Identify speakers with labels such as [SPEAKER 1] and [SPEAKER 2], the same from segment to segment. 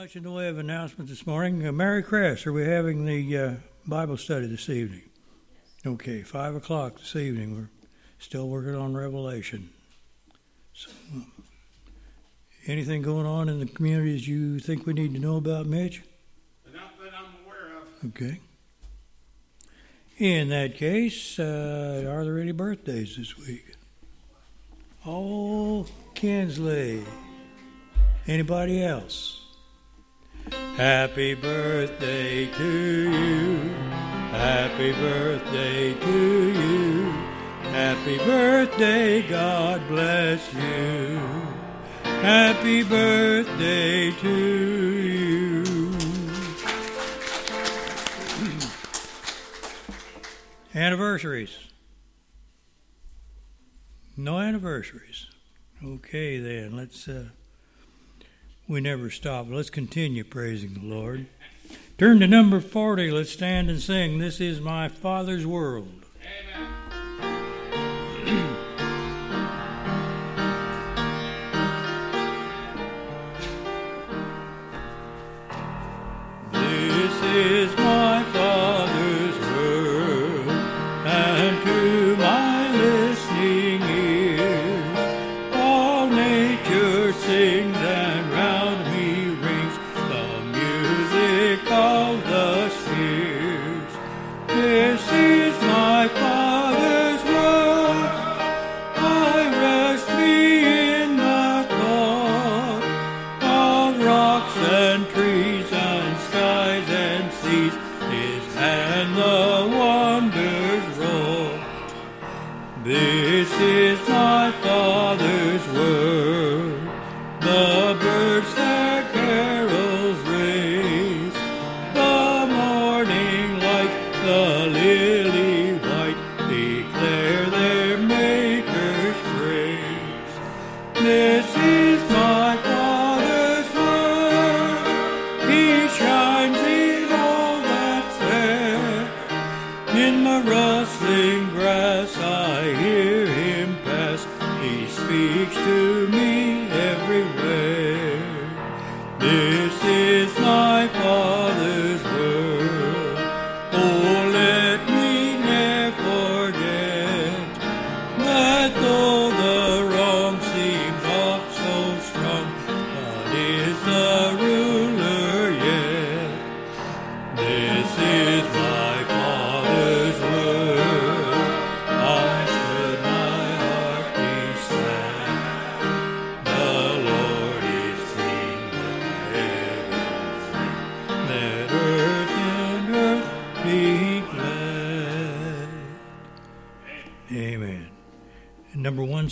[SPEAKER 1] much in the way of announcement this morning. Uh, Mary Cress, are we having the uh, Bible study this evening? Okay, 5 o'clock this evening. We're still working on Revelation. So, uh, anything going on in the communities you think we need to know about, Mitch?
[SPEAKER 2] Not that I'm aware of.
[SPEAKER 1] Okay. In that case, uh, are there any birthdays this week? Oh, Kinsley. Anybody else? Happy birthday to you. Happy birthday to you. Happy birthday, God bless you. Happy birthday to you. Anniversaries. No anniversaries. Okay, then. Let's. Uh, we never stop. Let's continue praising the Lord. Turn to number 40. Let's stand and sing. This is my Father's world. Amen.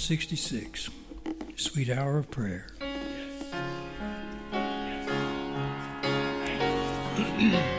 [SPEAKER 1] 66, Sweet Hour of Prayer.
[SPEAKER 3] Yes.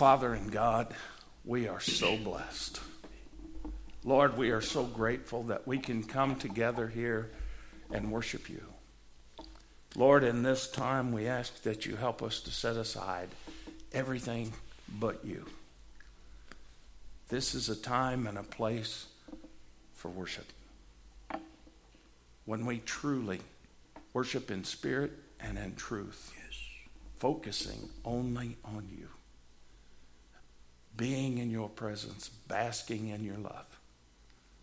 [SPEAKER 3] Father and God, we are so blessed. Lord, we are so grateful that we can come together here and worship you. Lord, in this time, we ask that you help us to set aside everything but you. This is a time and a place for worship. When we truly worship in spirit and in truth,
[SPEAKER 1] Yes.
[SPEAKER 3] focusing only on you, being in your presence, basking in your love.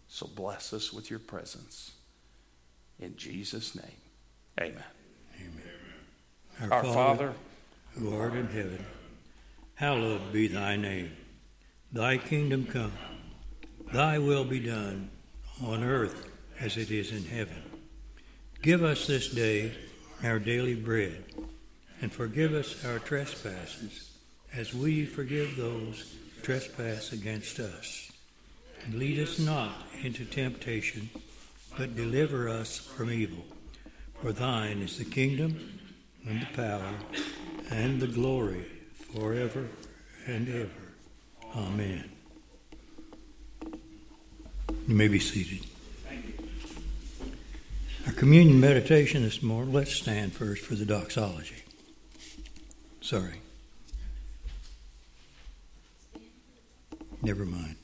[SPEAKER 3] So bless us with your presence. In Jesus' name, amen. Amen. Our Father,
[SPEAKER 1] who art in heaven, hallowed be thy name. Thy kingdom come, thy will be done on earth as it is in heaven. Give us this day our daily bread, and forgive us our trespasses, as we forgive those trespass against us. Lead us not into temptation, but deliver us from evil. For thine is the kingdom, and the power, and the glory forever and ever. Amen. You may be seated. Our communion meditation this morning, let's stand first for the doxology. Sorry. Never mind.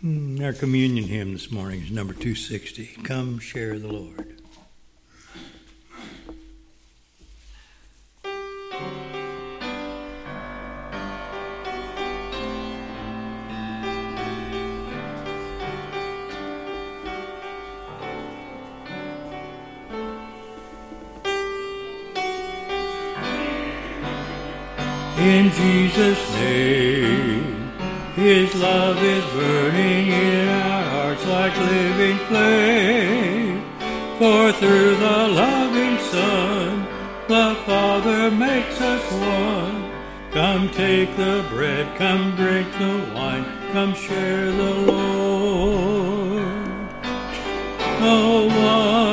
[SPEAKER 1] Hmm, Our communion hymn this morning is number 260. Come share the Lord. In Jesus' name, His love is burning in our hearts like living flame. For through the loving Son, the Father makes us one. Come take the bread, come drink the wine, come share the Lord. No one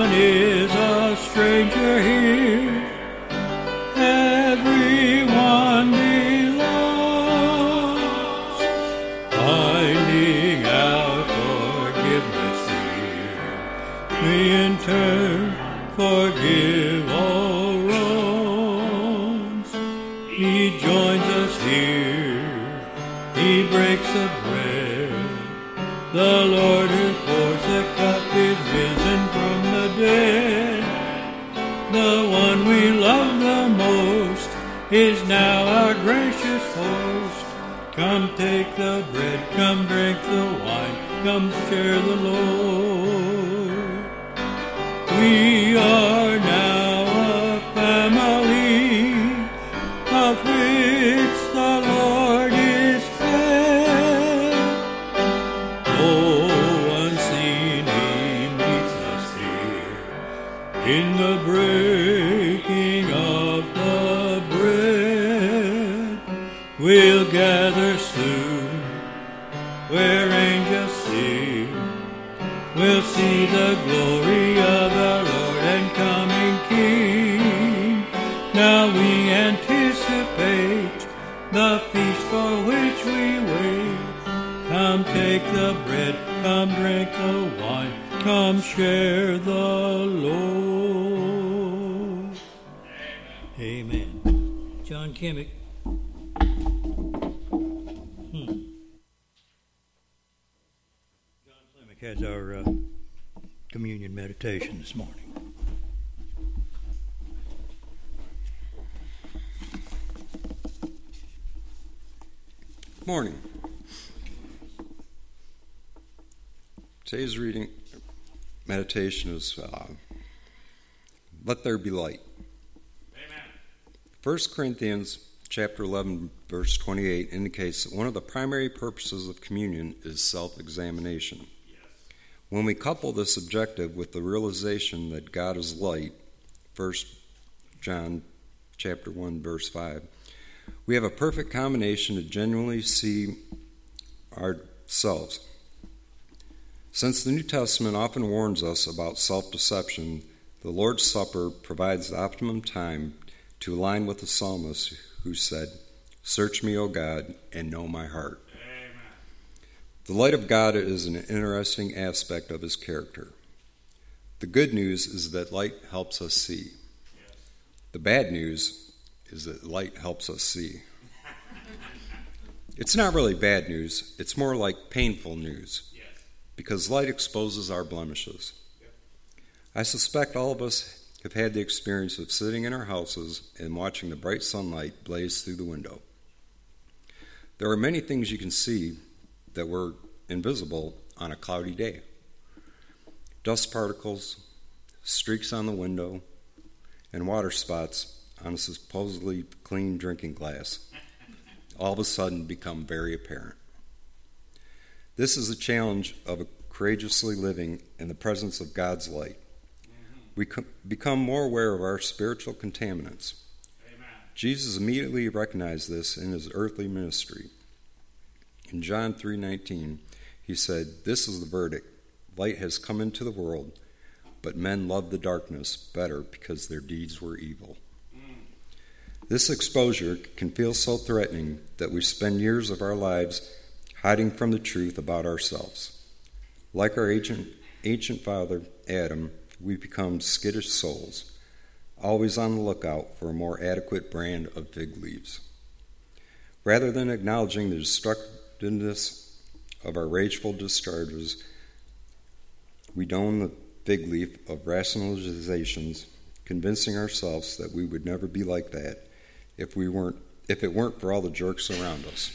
[SPEAKER 1] come share the Lord. We are now a family of which the Lord is head. Oh, unseen, He meets us here in the breaking of the bread. We'll gather soon where will see the glory of our Lord and coming King. Now we anticipate the feast for which we wait. Come take the bread, come drink the wine, come share the Lord. Amen. John Kimmick. Communion meditation this morning.
[SPEAKER 4] Morning. Today's reading meditation is uh, Let There Be Light.
[SPEAKER 2] Amen.
[SPEAKER 4] 1 Corinthians chapter 11 verse 28 indicates that one of the primary purposes of communion is self-examination. When we couple this objective with the realization that God is light, 1 John chapter 1 verse 5, we have a perfect combination to genuinely see ourselves. Since the New Testament often warns us about self deception, the Lord's Supper provides the optimum time to align with the psalmist who said, Search me, O God, and know my heart. The light of God is an interesting aspect of his character. The good news is that light helps us see. The bad news is that light helps us see. It's not really bad news, it's more like painful news because light exposes our blemishes. I suspect all of us have had the experience of sitting in our houses and watching the bright sunlight blaze through the window. There are many things you can see that were invisible on a cloudy day dust particles, streaks on the window, and water spots on a supposedly clean drinking glass all of a sudden become very apparent. This is a challenge of courageously living in the presence of God's light. We co- become more aware of our spiritual contaminants.
[SPEAKER 2] Amen.
[SPEAKER 4] Jesus immediately recognized this in his earthly ministry. In John 3:19, he said, "This is the verdict. Light has come into the world, but men loved the darkness better because their deeds were evil." This exposure can feel so threatening that we spend years of our lives hiding from the truth about ourselves. Like our ancient, ancient father Adam, we become skittish souls, always on the lookout for a more adequate brand of fig leaves. Rather than acknowledging the destructiveness of our rageful discharges, we don the fig leaf of rationalizations, convincing ourselves that we would never be like that if we weren't if it weren't for all the jerks around us.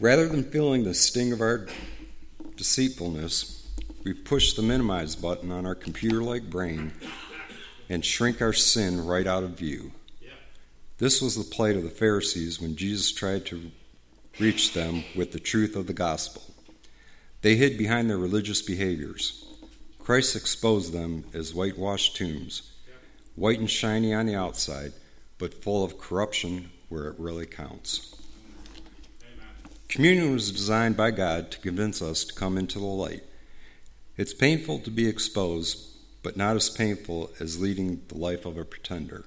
[SPEAKER 4] Rather than feeling the sting of our deceitfulness, we push the minimize button on our computer like brain and shrink our sin right out of view. This was the plight of the Pharisees when Jesus tried to reach them with the truth of the gospel. They hid behind their religious behaviors. Christ exposed them as whitewashed tombs, white and shiny on the outside, but full of corruption where it really counts. Communion was designed by God to convince us to come into the light. It's painful to be exposed, but not as painful as leading the life of a pretender.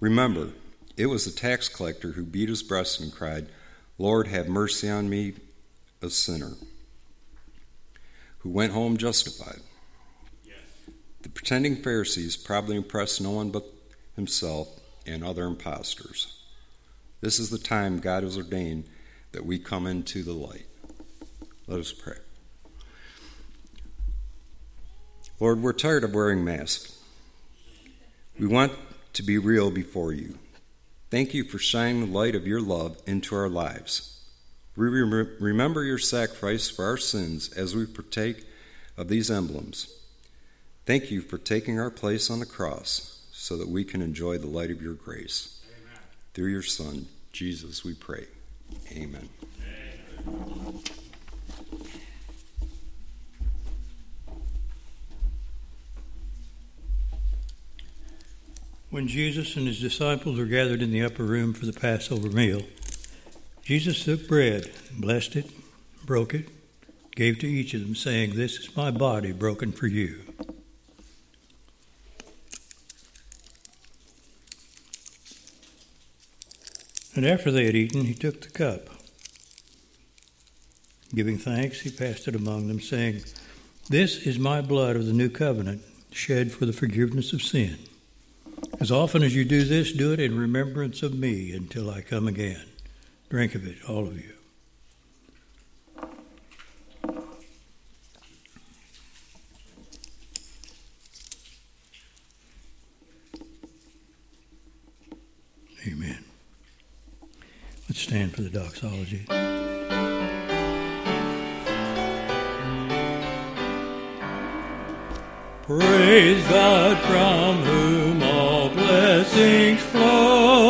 [SPEAKER 4] Remember, it was the tax collector who beat his breast and cried, Lord, have mercy on me, a sinner, who went home justified.
[SPEAKER 2] Yes.
[SPEAKER 4] The pretending Pharisees probably impressed no one but himself and other impostors. This is the time God has ordained that we come into the light. Let us pray. Lord, we're tired of wearing masks. We want to be real before you. Thank you for shining the light of your love into our lives. We rem- remember your sacrifice for our sins as we partake of these emblems. Thank you for taking our place on the cross so that we can enjoy the light of your grace.
[SPEAKER 2] Amen.
[SPEAKER 4] Through your Son, Jesus, we pray. Amen.
[SPEAKER 1] When Jesus and his disciples were gathered in the upper room for the Passover meal, Jesus took bread, blessed it, broke it, gave to each of them, saying, This is my body broken for you. And after they had eaten, he took the cup. Giving thanks, he passed it among them, saying, This is my blood of the new covenant, shed for the forgiveness of sin. As often as you do this, do it in remembrance of me until I come again. Drink of it, all of you. Amen. Let's stand for the doxology. Praise God from whom all blessings flow.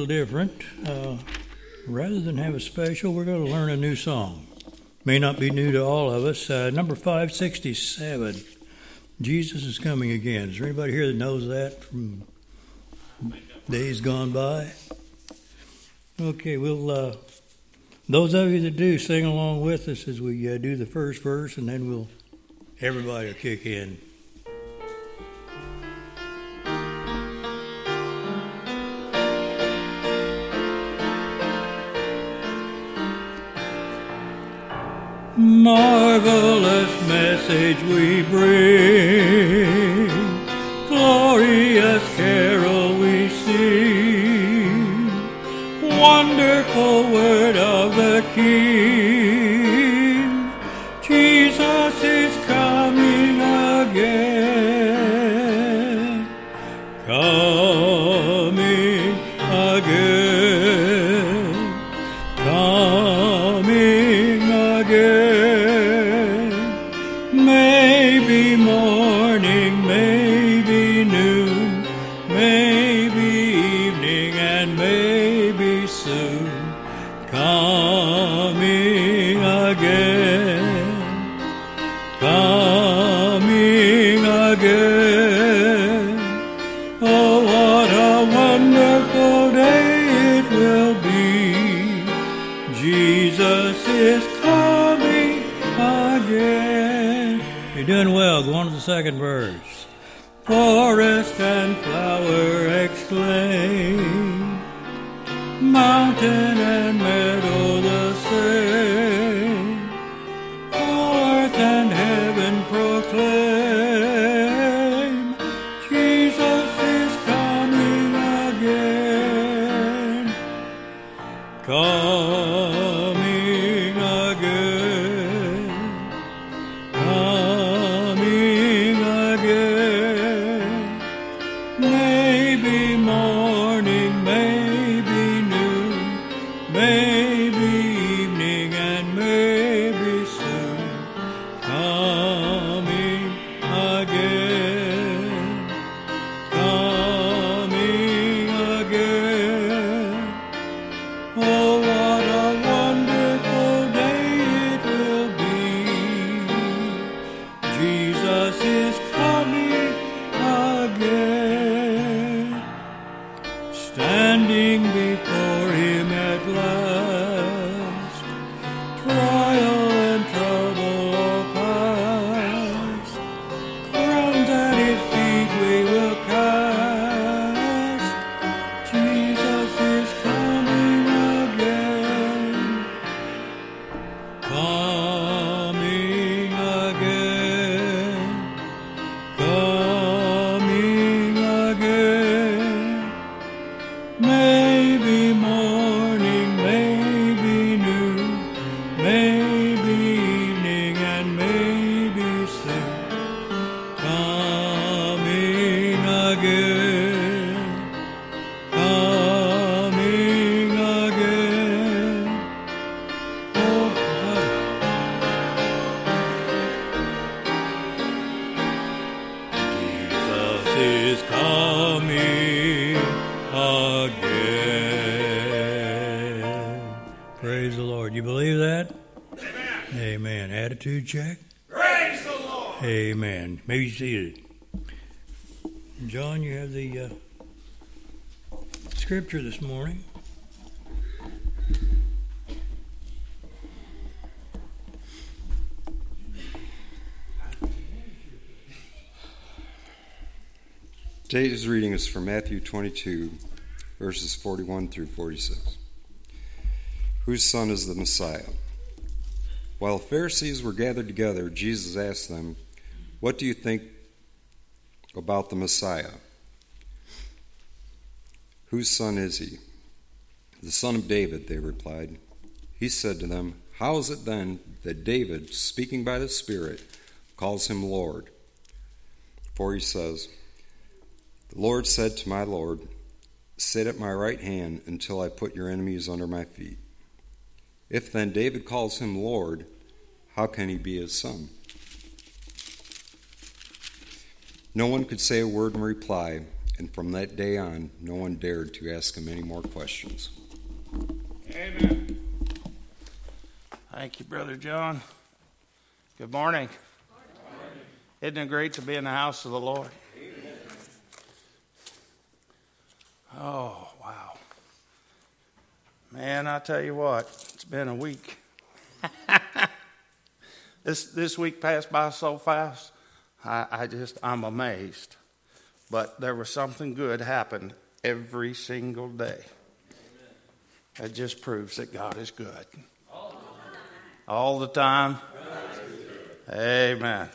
[SPEAKER 1] Little different. Uh, rather than have a special, we're going to learn a new song. May not be new to all of us. Uh, number 567, Jesus is Coming Again. Is there anybody here that knows that from days gone by? Okay, we'll, uh, those of you that do, sing along with us as we uh, do the first verse, and then we'll, everybody will kick in. Marvelous message we bring, glorious carol we sing, wonderful word of the King. Second verse. Forest and flower exclaim, Attitude check.
[SPEAKER 2] Praise the Lord.
[SPEAKER 1] Amen. Maybe seated. John, you have the uh, scripture this morning.
[SPEAKER 4] Today's reading is from Matthew 22, verses 41 through 46. Whose son is the Messiah? While the Pharisees were gathered together, Jesus asked them, What do you think about the Messiah? Whose son is he? The son of David, they replied. He said to them, How is it then that David, speaking by the Spirit, calls him Lord? For he says, The Lord said to my Lord, Sit at my right hand until I put your enemies under my feet. If then David calls him Lord, how can he be his son? No one could say a word in reply, and from that day on, no one dared to ask him any more questions.
[SPEAKER 3] Amen. Thank you, Brother John. Good morning. Isn't it great to be in the house of the Lord? Oh, wow. Man, I tell you what, been a week. this this week passed by so fast. I, I just I'm amazed. But there was something good happened every single day. It just proves that God is good. All the time. Amen.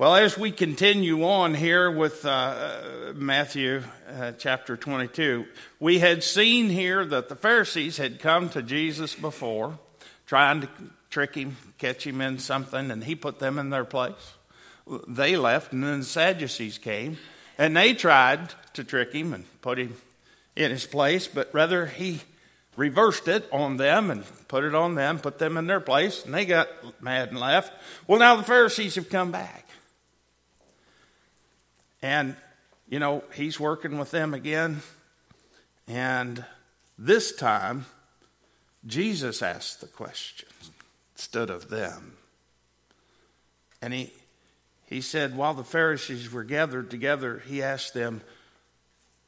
[SPEAKER 3] Well, as we continue on here with uh, Matthew uh, chapter 22, we had seen here that the Pharisees had come to Jesus before, trying to trick him, catch him in something, and he put them in their place. They left, and then the Sadducees came, and they tried to trick him and put him in his place, but rather he reversed it on them and put it on them, put them in their place, and they got mad and left. Well, now the Pharisees have come back. And, you know, he's working with them again. And this time, Jesus asked the question instead of them. And he, he said, while the Pharisees were gathered together, he asked them,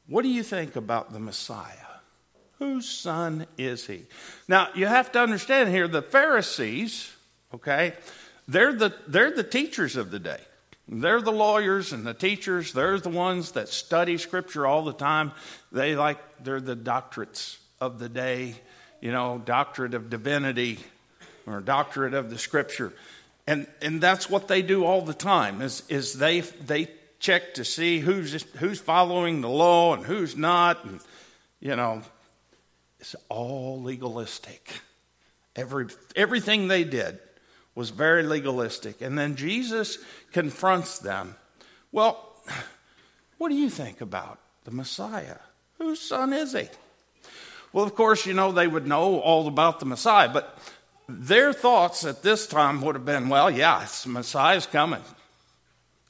[SPEAKER 3] What do you think about the Messiah? Whose son is he? Now, you have to understand here the Pharisees, okay, they're the, they're the teachers of the day. They're the lawyers and the teachers. They're the ones that study Scripture all the time. They like, they're the doctorates of the day, you know, doctorate of divinity or doctorate of the Scripture. And, and that's what they do all the time is, is they, they check to see who's, who's following the law and who's not. And, you know, it's all legalistic. Every, everything they did was very legalistic. And then Jesus confronts them. Well, what do you think about the Messiah? Whose son is he? Well, of course, you know, they would know all about the Messiah, but their thoughts at this time would have been, well, yeah, Messiah's coming.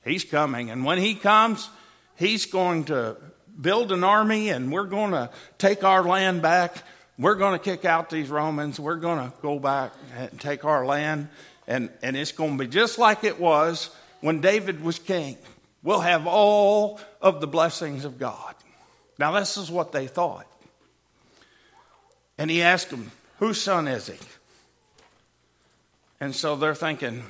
[SPEAKER 3] He's coming. And when he comes, he's going to build an army and we're going to take our land back. We're going to kick out these Romans. We're going to go back and take our land and, and it's going to be just like it was when David was king. We'll have all of the blessings of God. Now, this is what they thought. And he asked them, Whose son is he? And so they're thinking,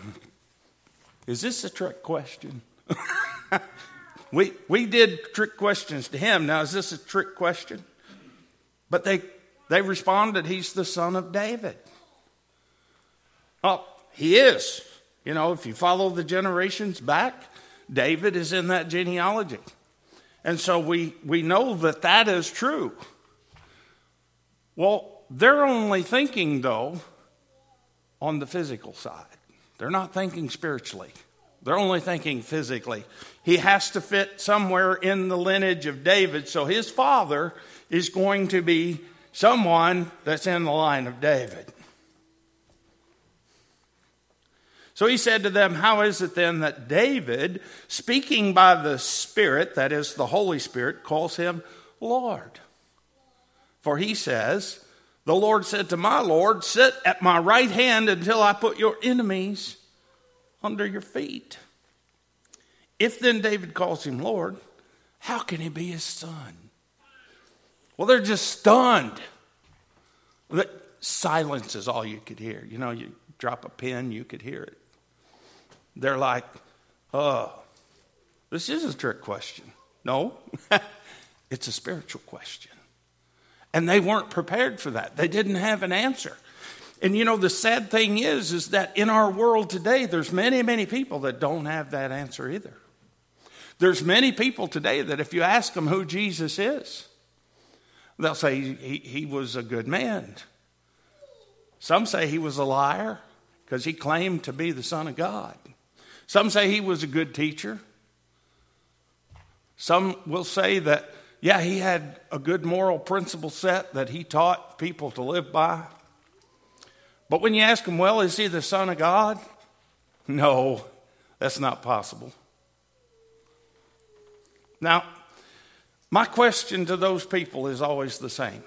[SPEAKER 3] Is this a trick question? we, we did trick questions to him. Now, is this a trick question? But they, they responded, He's the son of David. Oh, he is. You know, if you follow the generations back, David is in that genealogy. And so we, we know that that is true. Well, they're only thinking, though, on the physical side. They're not thinking spiritually. They're only thinking physically. He has to fit somewhere in the lineage of David, so his father is going to be someone that's in the line of David. So he said to them, How is it then that David, speaking by the Spirit, that is the Holy Spirit, calls him Lord? For he says, The Lord said to my Lord, Sit at my right hand until I put your enemies under your feet. If then David calls him Lord, how can he be his son? Well, they're just stunned. Silence is all you could hear. You know, you drop a pin, you could hear it. They're like, oh, this is a trick question. No, it's a spiritual question. And they weren't prepared for that. They didn't have an answer. And you know, the sad thing is, is that in our world today, there's many, many people that don't have that answer either. There's many people today that if you ask them who Jesus is, they'll say he, he was a good man. Some say he was a liar because he claimed to be the Son of God. Some say he was a good teacher. Some will say that, yeah, he had a good moral principle set that he taught people to live by. But when you ask him, well, is he the Son of God? No, that's not possible. Now, my question to those people is always the same.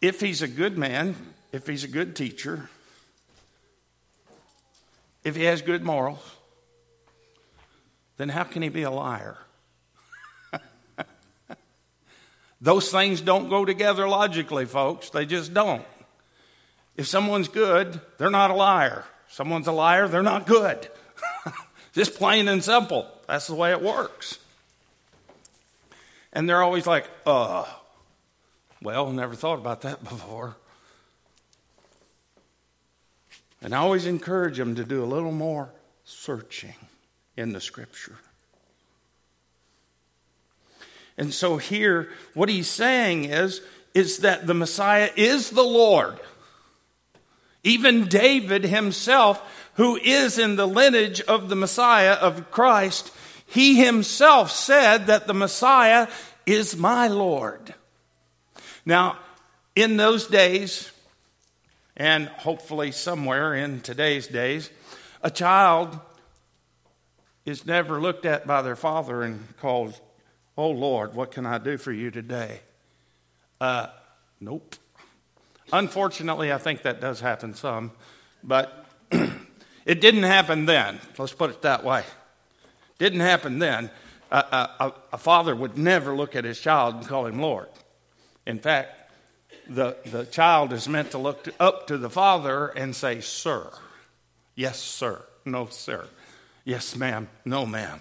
[SPEAKER 3] If he's a good man, if he's a good teacher, if he has good morals, then how can he be a liar? Those things don't go together logically, folks. They just don't. If someone's good, they're not a liar. If someone's a liar, they're not good. just plain and simple. That's the way it works. And they're always like, uh, well, never thought about that before. And I always encourage them to do a little more searching in the scripture. And so here, what he's saying is, is that the Messiah is the Lord. Even David himself, who is in the lineage of the Messiah of Christ, he himself said that the Messiah is my Lord. Now, in those days, and hopefully somewhere in today's days, a child is never looked at by their father and called, Oh Lord, what can I do for you today? Uh, nope. Unfortunately, I think that does happen some, but it didn't happen then. Let's put it that way. Didn't happen then. A, a, a, father would never look at his child and call him Lord. In fact, the, the child is meant to look to, up to the father and say, Sir. Yes, sir. No, sir. Yes, ma'am. No, ma'am.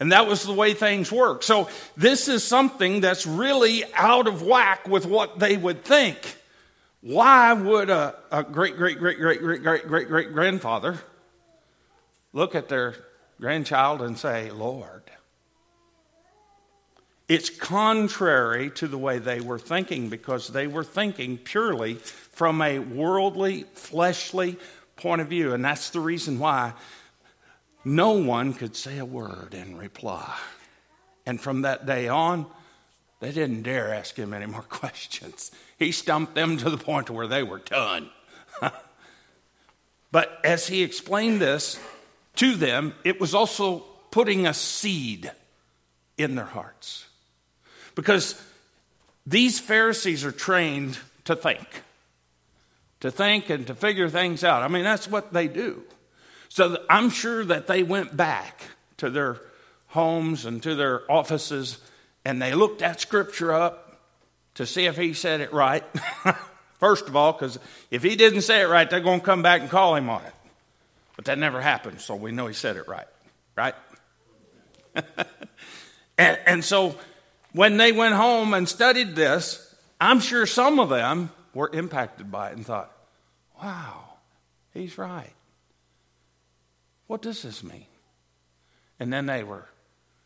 [SPEAKER 3] And that was the way things work. So this is something that's really out of whack with what they would think. Why would a, a great, great, great, great, great, great, great, great grandfather look at their grandchild and say, Lord? It's contrary to the way they were thinking because they were thinking purely from a worldly, fleshly point of view. And that's the reason why no one could say a word in reply. And from that day on, they didn't dare ask him any more questions. He stumped them to the point where they were done. but as he explained this to them, it was also putting a seed in their hearts. Because these Pharisees are trained to think, to think and to figure things out. I mean, that's what they do. So I'm sure that they went back to their homes and to their offices and they looked that scripture up to see if he said it right. First of all, because if he didn't say it right, they're going to come back and call him on it. But that never happened, so we know he said it right, right? and, and so when they went home and studied this, I'm sure some of them were impacted by it and thought, wow, he's right. What does this mean? And then they were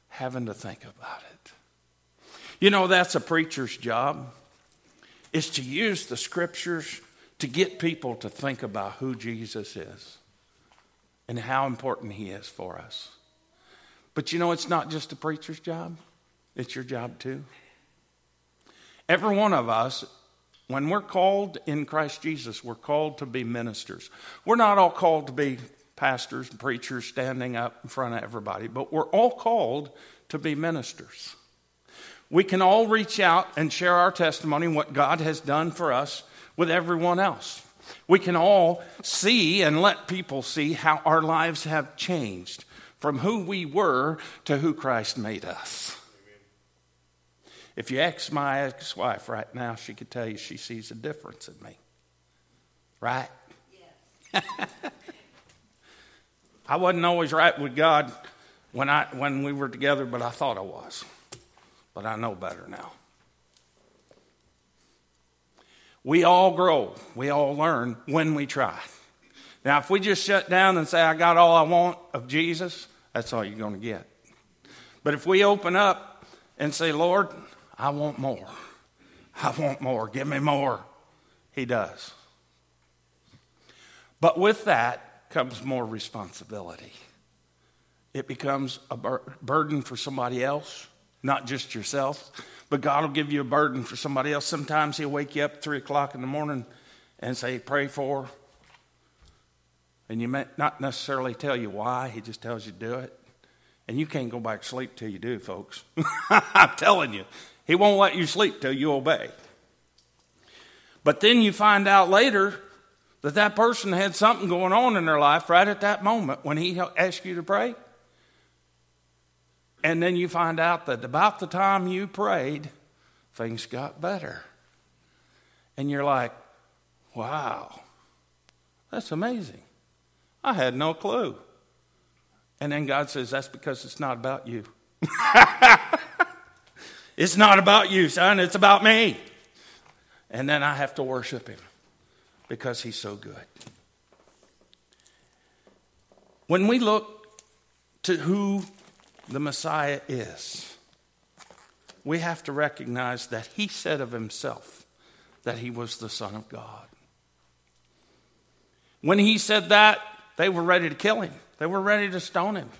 [SPEAKER 3] having to think about it. You know, that's a preacher's job, is to use the scriptures to get people to think about who Jesus is and how important he is for us. But you know, it's not just a preacher's job, it's your job too. Every one of us, when we're called in Christ Jesus, we're called to be ministers. We're not all called to be pastors and preachers standing up in front of everybody, but we're all called to be ministers. We can all reach out and share our testimony, what God has done for us, with everyone else. We can all see and let people see how our lives have changed from who we were to who Christ made us. If you ask my ex wife right now, she could tell you she sees a difference in me. Right? Yes. I wasn't always right with God when, I, when we were together, but I thought I was. But I know better now. We all grow, we all learn when we try. Now, if we just shut down and say, I got all I want of Jesus, that's all you're going to get. But if we open up and say, Lord, I want more, I want more, give me more, He does. But with that comes more responsibility. It becomes a bur- burden for somebody else, not just yourself. But God will give you a burden for somebody else. Sometimes He'll wake you up at 3 o'clock in the morning and say, Pray for. And you may not necessarily tell you why, He just tells you to do it. And you can't go back to sleep till you do, folks. I'm telling you. He won't let you sleep till you obey. But then you find out later that that person had something going on in their life right at that moment when he asked you to pray. And then you find out that about the time you prayed, things got better. And you're like, wow, that's amazing. I had no clue. And then God says, that's because it's not about you. it's not about you, son, it's about me. And then I have to worship him because he's so good. When we look to who the Messiah is, we have to recognize that he said of himself that he was the Son of God. When he said that, they were ready to kill him, they were ready to stone him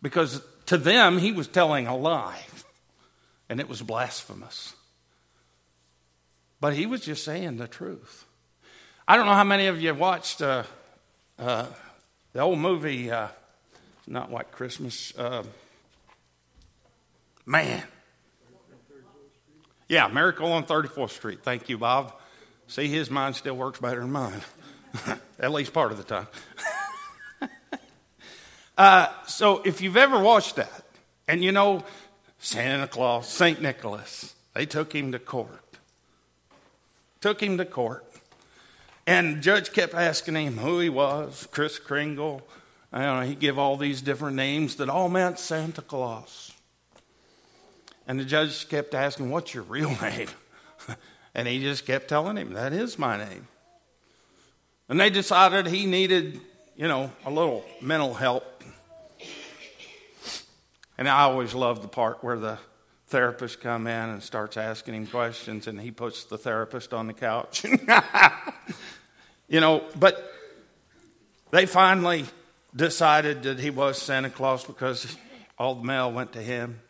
[SPEAKER 3] because to them he was telling a lie and it was blasphemous. But he was just saying the truth. I don't know how many of you have watched uh, uh, the old movie. Uh, not White Christmas. Uh, man. Yeah, Miracle on 34th Street. Thank you, Bob. See, his mind still works better than mine, at least part of the time. uh, so, if you've ever watched that, and you know, Santa Claus, St. Nicholas, they took him to court. Took him to court. And the judge kept asking him who he was, Kris Kringle, I don't know, he gave all these different names that all meant Santa Claus. And the judge kept asking, What's your real name? and he just kept telling him, That is my name. And they decided he needed, you know, a little mental help. And I always love the part where the therapist come in and starts asking him questions and he puts the therapist on the couch. you know, but they finally decided that he was Santa Claus because all the mail went to him.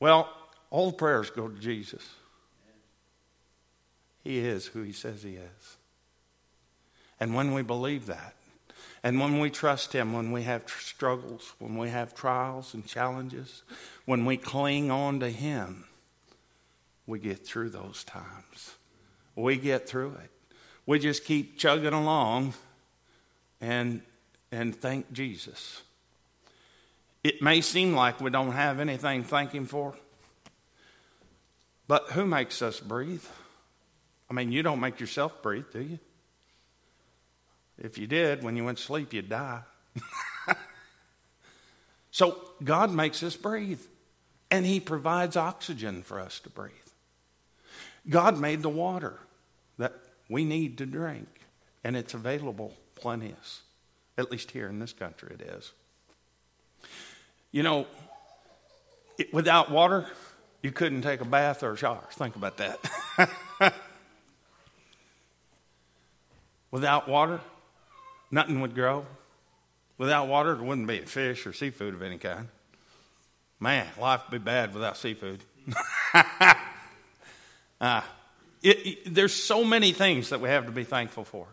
[SPEAKER 3] Well, all the prayers go to Jesus. He is who he says he is. And when we believe that, and when we trust him, when we have struggles, when we have trials and challenges, when we cling on to him, we get through those times. We get through it. We just keep chugging along and and thank Jesus. It may seem like we don't have anything thank Him for, but who makes us breathe? I mean, you don't make yourself breathe, do you? If you did, when you went to sleep, you'd die. so God makes us breathe, and He provides oxygen for us to breathe. God made the water that we need to drink, and it's available plenteous. At least here in this country, it is. You know, it, without water, you couldn't take a bath or a shower. Think about that. without water, nothing would grow. Without water, there wouldn't be fish or seafood of any kind. Man, life would be bad without seafood. uh, it, it, there's so many things that we have to be thankful for.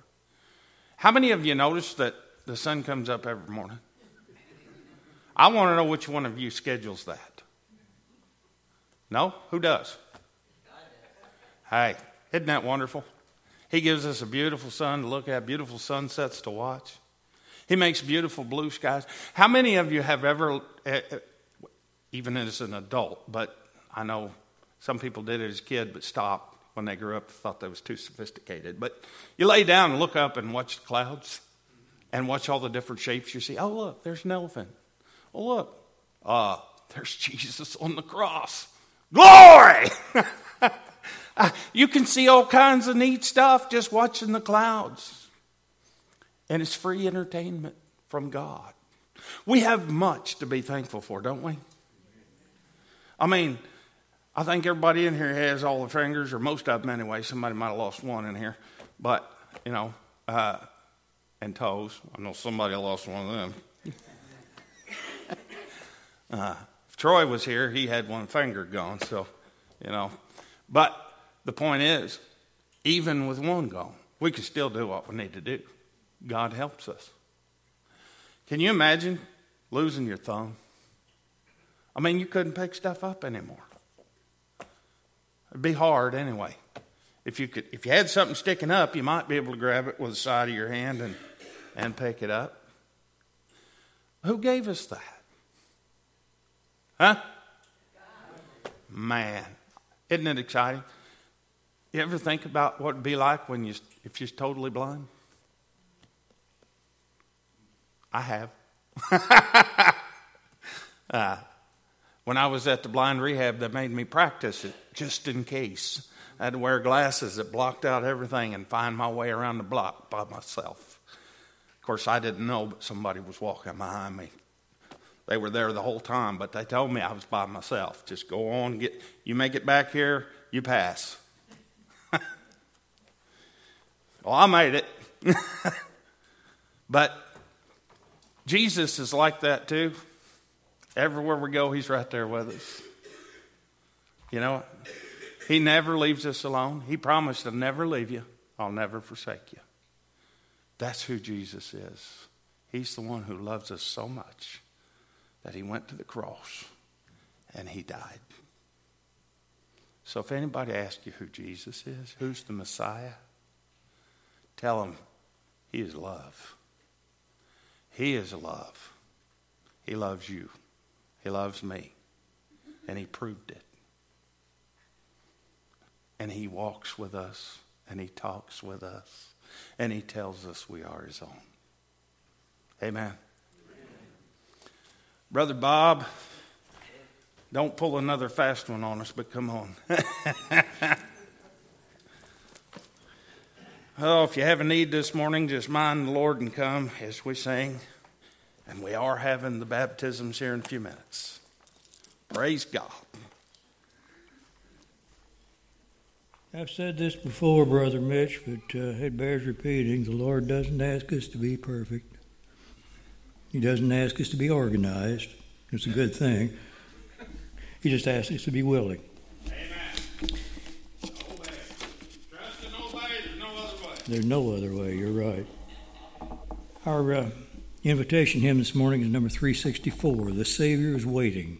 [SPEAKER 3] How many of you noticed that the sun comes up every morning. I want to know which one of you schedules that. No? Who does? Hey, isn't that wonderful? He gives us a beautiful sun to look at, beautiful sunsets to watch. He makes beautiful blue skies. How many of you have ever, eh, eh, even as an adult, but I know some people did it as a kid but stopped when they grew up, thought that was too sophisticated. But you lay down and look up and watch the clouds and watch all the different shapes you see. Oh, look, there's an elephant. Oh, look, uh, there's Jesus on the cross. Glory! you can see all kinds of neat stuff just watching the clouds. And it's free entertainment from God. We have much to be thankful for, don't we? I mean, I think everybody in here has all the fingers, or most of them anyway. Somebody might have lost one in here. But, you know, uh, and toes. I know somebody lost one of them. uh, if Troy was here, he had one finger gone, so, you know. But the point is, even with one gone, we can still do what we need to do. God helps us. Can you imagine losing your thumb? I mean, you couldn't pick stuff up anymore. It'd be hard anyway. If you could, if you had something sticking up, you might be able to grab it with the side of your hand and, and pick it up. Who gave us that? Huh? Man, isn't it exciting? You ever think about what it'd be like when you if you're totally blind? I have. uh, when I was at the blind rehab, they made me practice it just in case. I had to wear glasses that blocked out everything and find my way around the block by myself. Of course, I didn't know, but somebody was walking behind me. They were there the whole time, but they told me I was by myself. Just go on, get you make it back here, you pass. Well, I made it. but Jesus is like that too. Everywhere we go, He's right there with us. You know, He never leaves us alone. He promised to never leave you, I'll never forsake you. That's who Jesus is. He's the one who loves us so much that He went to the cross and He died. So if anybody asks you who Jesus is, who's the Messiah, tell him He is love. He is love. He loves you. He loves me. And He proved it. And He walks with us. And He talks with us. And He tells us we are His own. Amen. Amen. Brother Bob, don't pull another fast one on us, but come on. Oh, if you have a need this morning, just mind the Lord and come as we sing. And we are having the baptisms here in a few minutes. Praise God.
[SPEAKER 1] I've said this before, Brother Mitch, but uh, it bears repeating. The Lord doesn't ask us to be perfect, He doesn't ask us to be organized. It's a good thing. He just asks us to be willing. There's no other way. You're right. Our uh, invitation hymn this morning is number 364 The Savior is Waiting.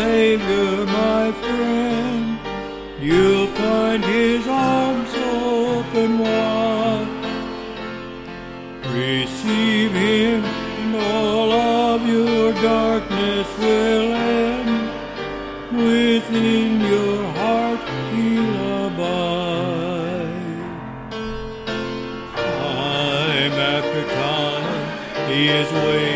[SPEAKER 1] Savior, my friend. You'll find His arms open wide. Receive Him, and all of your darkness will end. Within your heart, He'll abide. Time after time, He is waiting.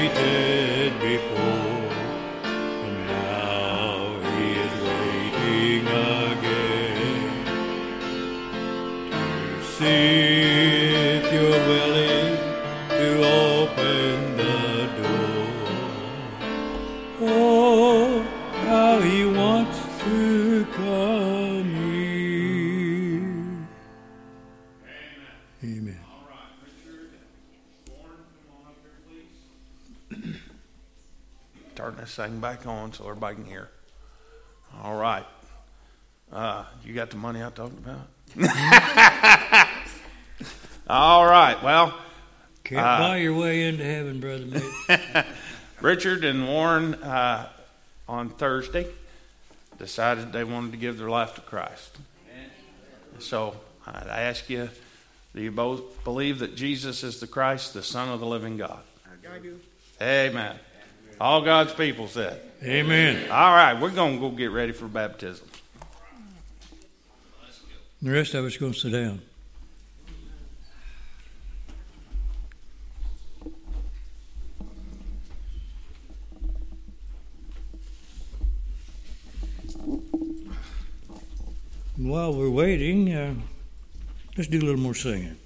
[SPEAKER 3] Thing back on so everybody can hear. All right. Uh, you got the money I talked about? All right. Well,
[SPEAKER 1] Can't
[SPEAKER 3] Uh,
[SPEAKER 1] buy your way into heaven, Brother Mitch.
[SPEAKER 3] Richard and Warren uh, on Thursday decided they wanted to give their life to Christ. So I ask you, do you both believe that Jesus is the Christ, the Son of the living God?
[SPEAKER 2] I do.
[SPEAKER 3] Amen. All God's people said.
[SPEAKER 1] Amen.
[SPEAKER 3] All right, we're going to go get ready for baptism.
[SPEAKER 1] The rest of us going to sit down. While we're waiting, uh, let's do a little more singing.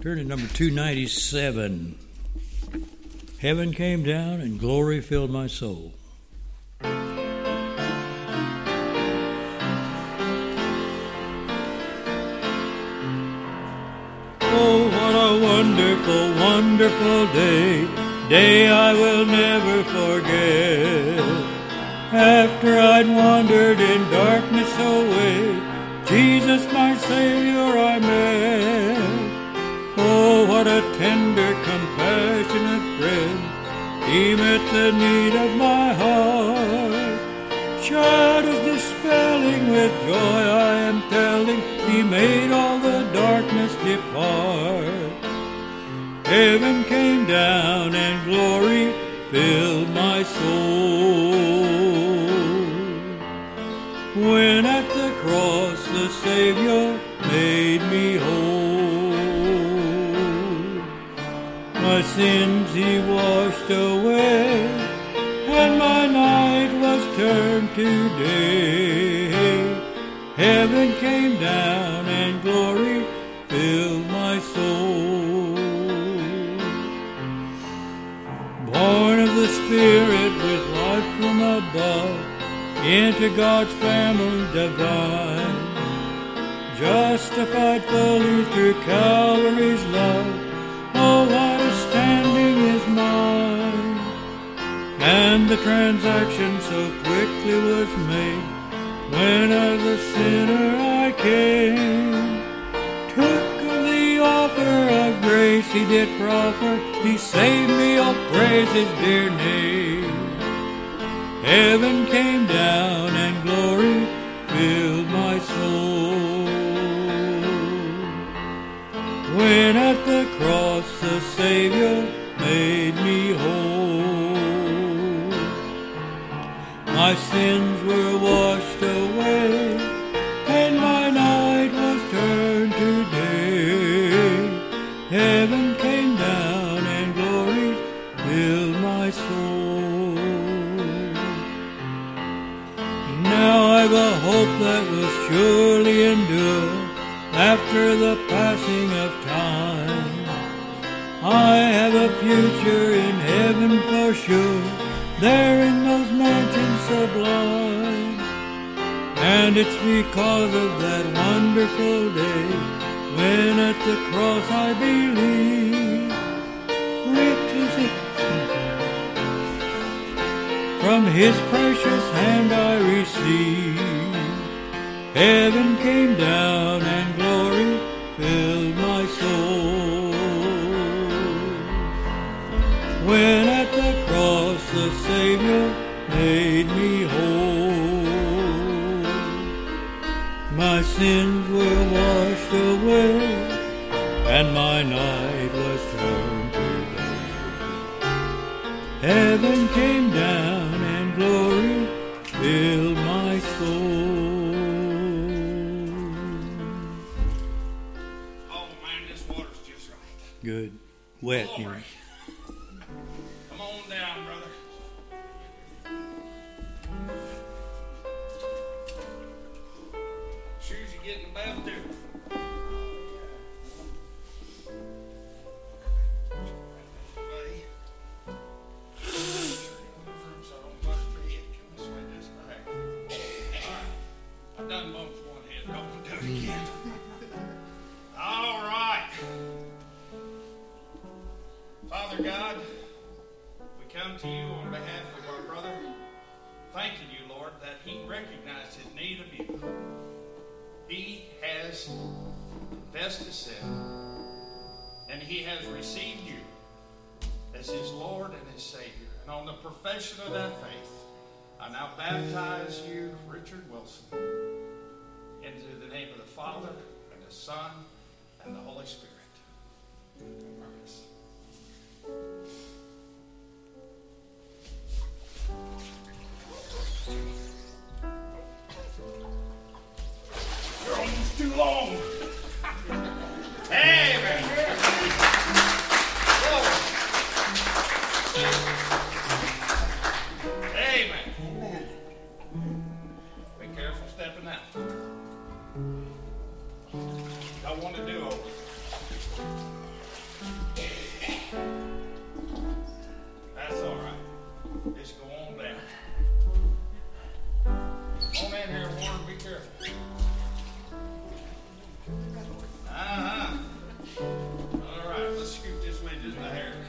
[SPEAKER 1] Turn to number 297. Heaven came down and glory filled my soul. Oh, what a wonderful, wonderful day, day I will never forget. After I'd wandered in darkness away, Jesus my Savior I met. He met the need of my heart. Shadows dispelling with joy I am telling, He made all the darkness depart. Heaven came down and glory filled my soul. When at the cross the Savior made me whole. My sins he washed away, turned to day. Heaven came down and glory filled my soul. Born of the Spirit with life from above, into God's family divine. Justified fully through Calvary's love, oh, what a standing is mine. And the transaction quickly was made, when as a sinner I came. Took of the offer of grace he did proffer, he saved me, oh, praise his dear name. Heaven came down and glory filled my soul. When at the cross the Savior made me my sins were washed away, and my night was turned to day. Heaven came down and glory filled my soul. Now I've a hope that will surely endure after the passing of time. I have a future mansions sublime. And it's because of that wonderful day when at the cross I believe. From his precious hand I received. Heaven came down and
[SPEAKER 3] came down and glory filled my soul.
[SPEAKER 1] Oh man, this water's just right.
[SPEAKER 3] Good. Wet,
[SPEAKER 1] glory. you know. Just the hair.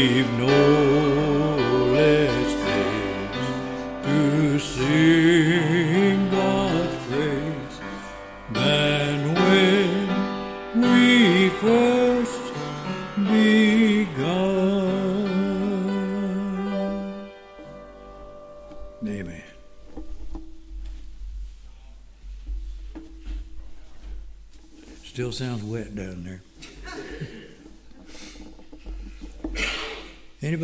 [SPEAKER 1] we've no less things to sing God's praise than when we first begun. Amen. Still sounds wet,
[SPEAKER 5] though.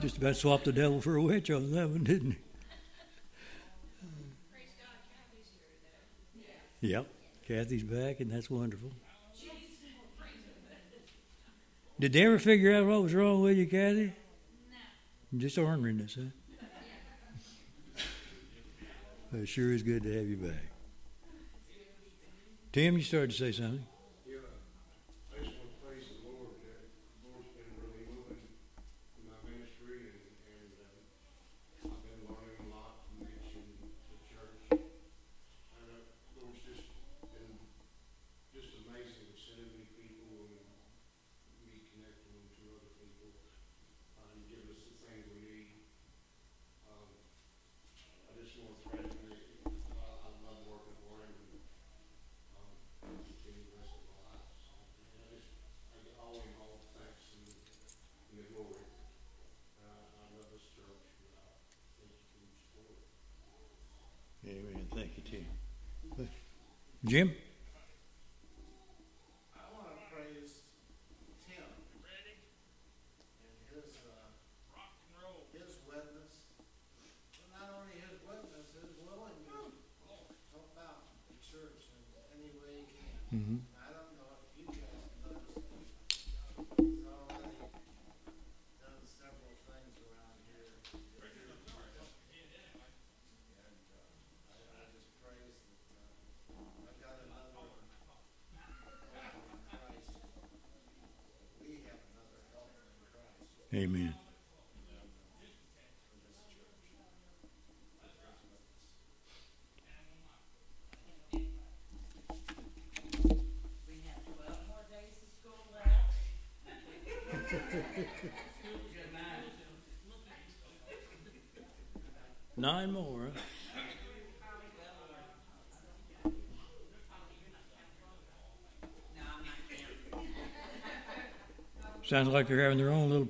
[SPEAKER 5] Just about
[SPEAKER 1] swapped the devil for a witch on that one, didn't he? Yep, Kathy's back, and that's wonderful. Did they ever figure out what was wrong with you, Kathy? No. Just orneriness, huh? It sure is good to have you back. Tim, you started to say something. Jim? Nine more. Sounds like they're having their own little